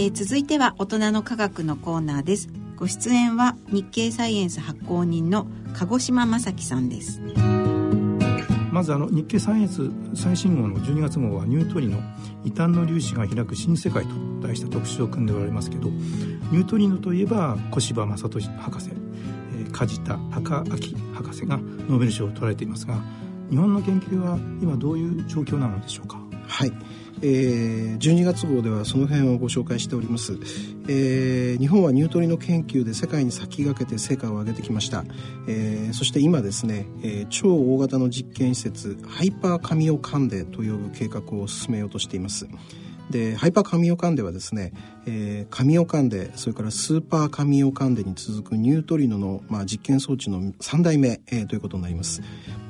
えー、続いては大人の科学のコーナーです。ご出演は日経サイエンス発行人の鹿児島正樹さんです。まずあの日経サイエンス最新号の12月号はニュートリノ異端の粒子が開く新世界と題した特集を組んでおられますけどニュートリノといえば小柴正俊博士、え、梶田隆明博士がノーベル賞を取られていますが日本の研究は今どういう状況なのでしょうか？はい。えー、12月号ではその辺をご紹介しております、えー、日本はニュートリノ研究で世界に先駆けて成果を上げてきました、えー、そして今ですね、えー、超大型の実験施設ハイパーカミオカンデと呼ぶ計画を進めようとしています。でハイパーカミオカンデはですね、えー、カミオカンデそれからスーパーカミオカンデに続くニュートリノの、まあ、実験装置の3代目、えー、ということになります。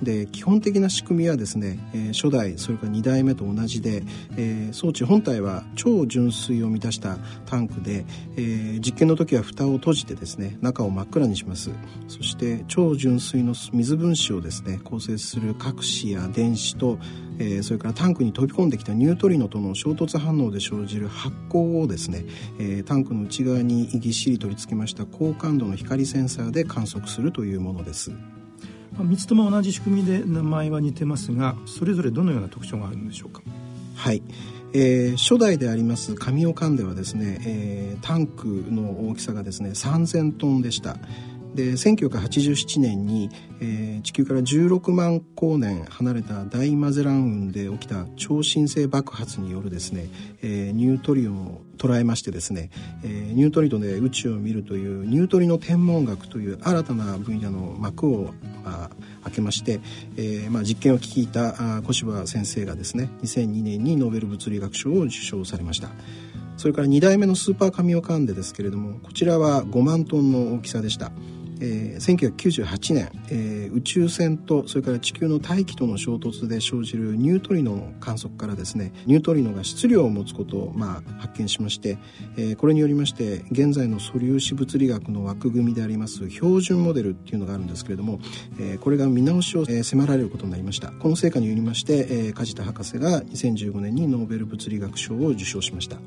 で基本的な仕組みはですね、えー、初代それから2代目と同じで、えー、装置本体は超純水を満たしたタンクで、えー、実験の時は蓋を閉じてですね中を真っ暗にします。そして超純水の水分子をですね構成する核子や電子と、えー、それからタンクに飛び込んできたニュートリノとの衝突反応で生じる発光をですね、えー、タンクの内側にぎっしり取り付けました高感度の光センサーで観測するというものです。3つとも同じ仕組みで名前は似てますがそれぞれどのような特徴があるんでしょうか？はい。えー、初代であります神尾間ではですね、えー、タンクの大きさがですね3000トンでしたで1987年に、えー、地球から16万光年離れた大マゼラン雲で起きた超新星爆発によるですね、えー、ニュートリノを捉えましてですね、えー、ニュートリノで宇宙を見るというニュートリノ天文学という新たな分野の幕を、まあ、開けまして、えーまあ、実験を聞いた小柴先生がですね2002年にノーベル物理学賞を受賞されました。それから2代目のスーパーカミオカンデですけれどもこちらは5万トンの大きさでした。えー、1998年、えー、宇宙船とそれから地球の大気との衝突で生じるニュートリノの観測からですねニュートリノが質量を持つことを、まあ、発見しまして、えー、これによりまして現在の素粒子物理学の枠組みであります標準モデルっていうのがあるんですけれども、えー、これが見直しを、えー、迫られることになりました。この成果によりまして、えー、梶田博士が2015年にノーベル物理学賞を受賞しました。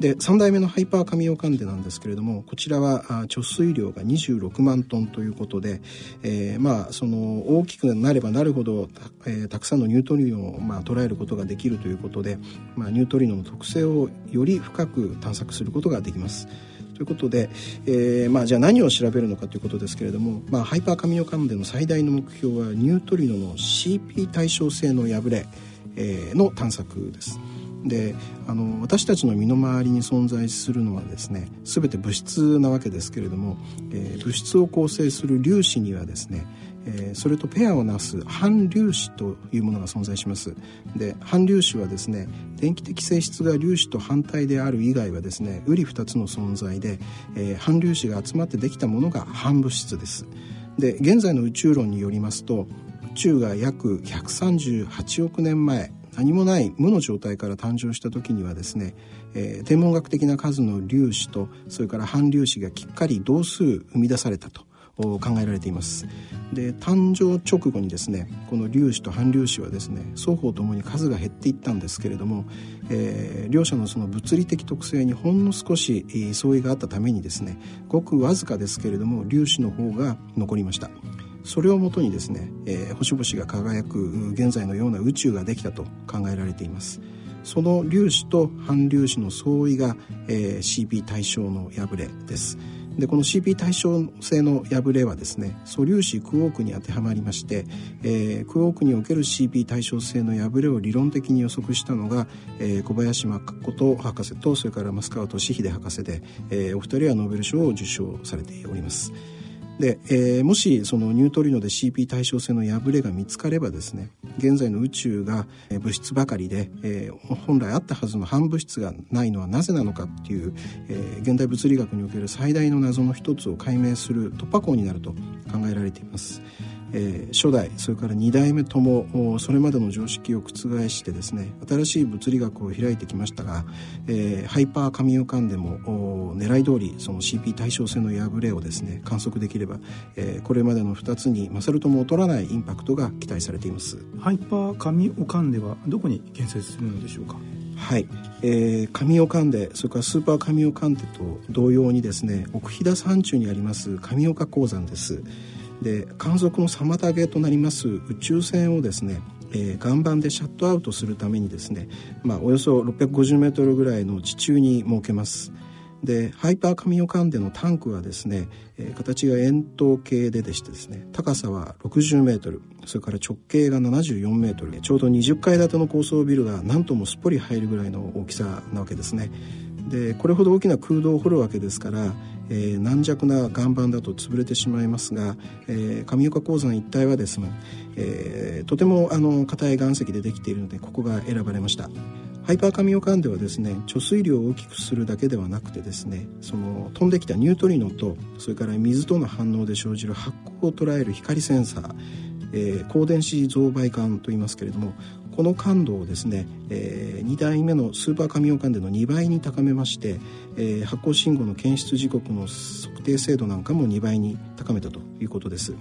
で3代目のハイパーカミオカンデなんですけれどもこちらは貯水量が26万トンということで、えー、まあその大きくなればなるほどた,、えー、たくさんのニュートリノをまあ捉えることができるということで、まあ、ニュートリノの特性をより深く探索することができます。ということで、えーまあ、じゃあ何を調べるのかということですけれども、まあ、ハイパーカミオカンデの最大の目標はニュートリノの CP 対称性の破れ、えー、の探索です。であの私たちの身の回りに存在するのはですね全て物質なわけですけれども、えー、物質を構成する粒子にはですねえー、それとペアをなす反粒子というものが存在します。で反粒子はですね電気的性質が粒子と反対である以外はですね瓜二つの存在で、えー、反粒子が集まってできたものが反物質です。で現在の宇宙論によりますと宇宙が約138億年前何もない無の状態から誕生した時にはですね、えー、天文学的な数の粒子とそれから反粒子がきっかり同数生み出されたと考えられています。で誕生直後にですねこの粒子と反粒子はですね双方ともに数が減っていったんですけれども、えー、両者のその物理的特性にほんの少し相違があったためにですねごくわずかですけれども粒子の方が残りました。それをもとにですね、えー、星々が輝く現在のような宇宙ができたと考えられていますその粒子と反粒子の相違が、えー、CP 対象の破れですでこの CP 対称性の破れはですね素粒子クォークに当てはまりまして、えー、クォークにおける CP 対称性の破れを理論的に予測したのが、えー、小林誠博士とそれから増川俊秀博士で、えー、お二人はノーベル賞を受賞されております。で、えー、もしそのニュートリノで CP 対称性の破れが見つかればですね現在の宇宙が物質ばかりで、えー、本来あったはずの反物質がないのはなぜなのかっていう、えー、現代物理学における最大の謎の一つを解明する突破口になると考えられています。えー、初代それから2代目ともそれまでの常識を覆してですね新しい物理学を開いてきましたが、えー、ハイパー神代間でも狙い通りその CP 対称性の破れをですね観測できれば、えー、これまでの2つに勝るとも劣らないインパクトが期待されています。ハイパー神代間ではどこに建設するのでしょうか？はい、えー、神尾関でそれからスーパー神尾関でと同様にですね奥飛騨山中にあります神岡鉱山ですで観測の妨げとなります宇宙線をですね、えー、岩盤でシャットアウトするためにですね、まあ、およそ650メートルぐらいの地中に設けます。でハイパーカミオカンデのタンクはですね、えー、形が円筒形ででしてですね高さは60メートルそれから直径が74メートルちょうど20階建ての高層ビルが何ともすっぽり入るぐらいの大きさなわけですね。でこれほど大きな空洞を掘るわけですから、えー、軟弱な岩盤だと潰れてしまいますが、えー、上岡鉱山一帯はですね、えー、とてもあの硬い岩石でできているのでここが選ばれました。ハイパーカミオカンではですね貯水量を大きくするだけではなくてですねその飛んできたニュートリノとそれから水との反応で生じる発光を捉える光センサー、えー、高電子増倍管といいますけれどもこの感度をですね、えー、2代目のスーパーカミオカンデの2倍に高めまして、えー、発光信号の検出時刻の測定精度なんかも2倍に高めたということです。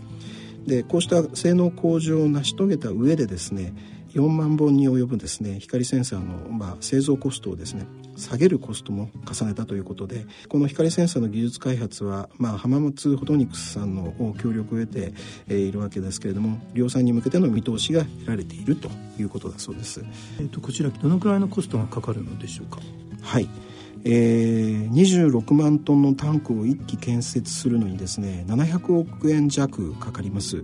でこうした性能向上を成し遂げた上でですね4万本に及ぶですね光センサーの、まあ、製造コストをですね下げるコストも重ねたということでこの光センサーの技術開発は、まあ、浜松フォトニクスさんの協力を得て、えー、いるわけですけれども量産に向けての見通しが得られているということだそうです。えーと、こちらどのくらいのコストがかかるのでしょうか？はいえー、26万トンのタンクを1基建設するのにですね700億円弱かかります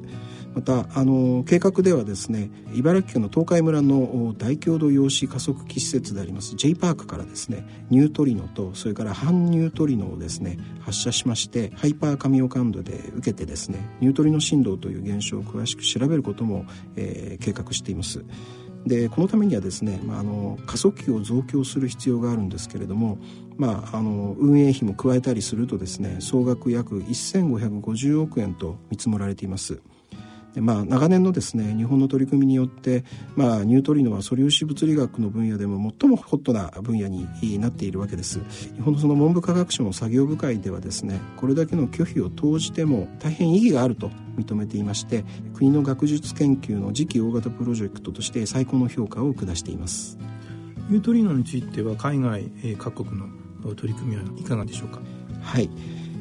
またあの計画ではですね茨城県の東海村の大共同陽子加速器施設であります J パークからですねニュートリノとそれから反ニュートリノをですね発射しましてハイパー神オ感度で受けてですねニュートリノ振動という現象を詳しく調べることも、えー、計画しています。でこのためにはですね、まあ、あの加速器を増強する必要があるんですけれども、まあ、あの運営費も加えたりするとですね総額約1550億円と見積もられています。まあ、長年のですね日本の取り組みによって、まあ、ニュートリノは素粒子物理学の分野でも最もホットな分野になっているわけです。日本のその文部科学省の作業部会ではですねこれだけの拒否を投じても大変意義があると認めていまして国の学術研究の次期大型プロジェクトとして最高の評価を下しています。ニュートリノについては海外各国の取り組みはいかがでしょうか？はい。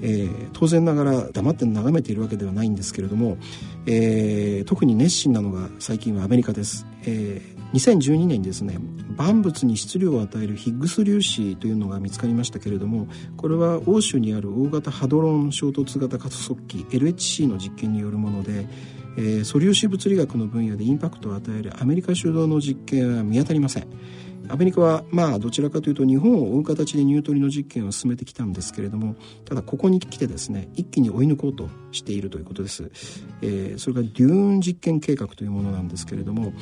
えー、当然ながら黙って眺めているわけではないんですけれども、えー、特に熱心なのが最近はアメリカです、えー、2012年にですね万物に質量を与えるヒッグス粒子というのが見つかりましたけれどもこれは欧州にある大型ハドロン衝突型加速器 LHC の実験によるもので、えー、素粒子物理学の分野でインパクトを与えるアメリカ主導の実験は見当たりません。アメリカはまあどちらかというと日本を追う形でニュートリノ実験を進めてきたんですけれどもただここに来てですね一気に追い抜こうとしているということです、えー、それからデューン実験計画というものなんですけれども、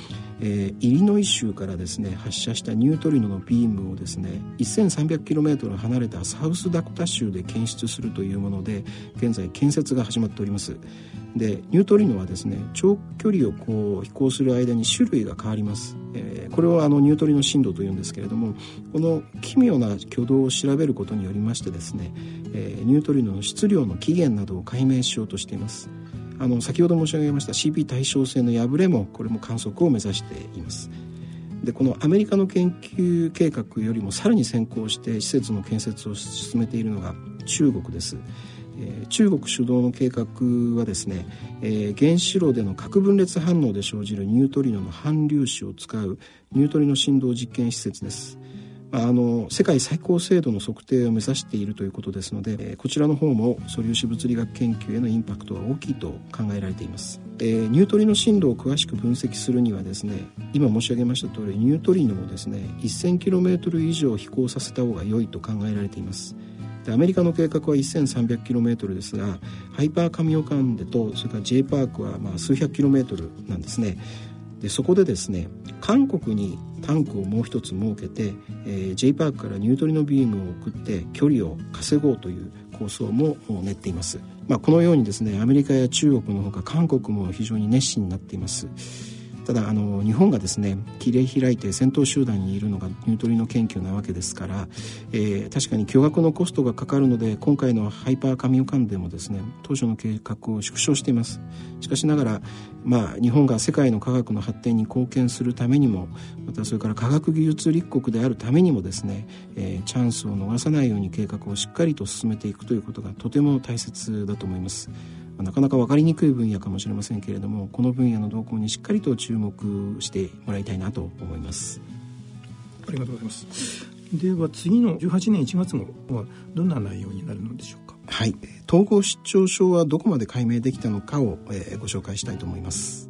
えー、イリノイ州からですね発射したニュートリノのビームをですね 1300km 離れたサウスダコタ州で検出するというもので現在建設が始まっております。でニュートリノはですね長距離をこう飛行する間に種類が変わります、えー、これをあのニュートリノ振動というんですけれどもこの奇妙な挙動を調べることによりましてですね、えー、ニュートリノの質量の起源などを解明しようとしています。あの先ほど申し上げました CP 対称性の破れもこれも観測を目指しています。でこのアメリカの研究計画よりもさらに先行して施設の建設を進めているのが中国です。え中国主導の計画はですね、え原子炉での核分裂反応で生じるニュートリノの反粒子を使うニュートリノ振動実験施設です。あの世界最高精度の測定を目指しているということですので、えこちらの方も素粒子物理学研究へのインパクトは大きいと考えられています、えー、ニュートリノ振動を詳しく分析するにはですね今申し上げました通りニュートリノをですね 1000km 以上飛行させた方が良いと考えられていますでアメリカの計画は 1300km ですがハイパーカミオカンデとそれから J パークはまあ数百 km なんですね。でそこでですね韓国にタンクをもう一つ設けて、えー、J パークからニュートリノビームを送って距離を稼ごうという構想も練っています、まあ、このようにですねアメリカや中国のほか韓国も非常に熱心になっています。ただあの日本がですね切れ開いて戦闘集団にいるのがニュートリノ研究なわけですから、えー、確かに巨額のコストがかかるので今回のハイパーカミオカンでもですね当初の計画を縮小していますしかしながら、まあ、日本が世界の科学の発展に貢献するためにもまたそれから科学技術立国であるためにもですね、えー、チャンスを逃さないように計画をしっかりと進めていくということがとても大切だと思います。なかなか分かりにくい分野かもしれませんけれどもこの分野の動向にしっかりと注目してもらいたいなと思います。ありがとうございます。では次の18年1月号はどんな内容になるのでしょうか？はい。統合失調症はどこまで解明できたのかを、えー、ご紹介したいと思います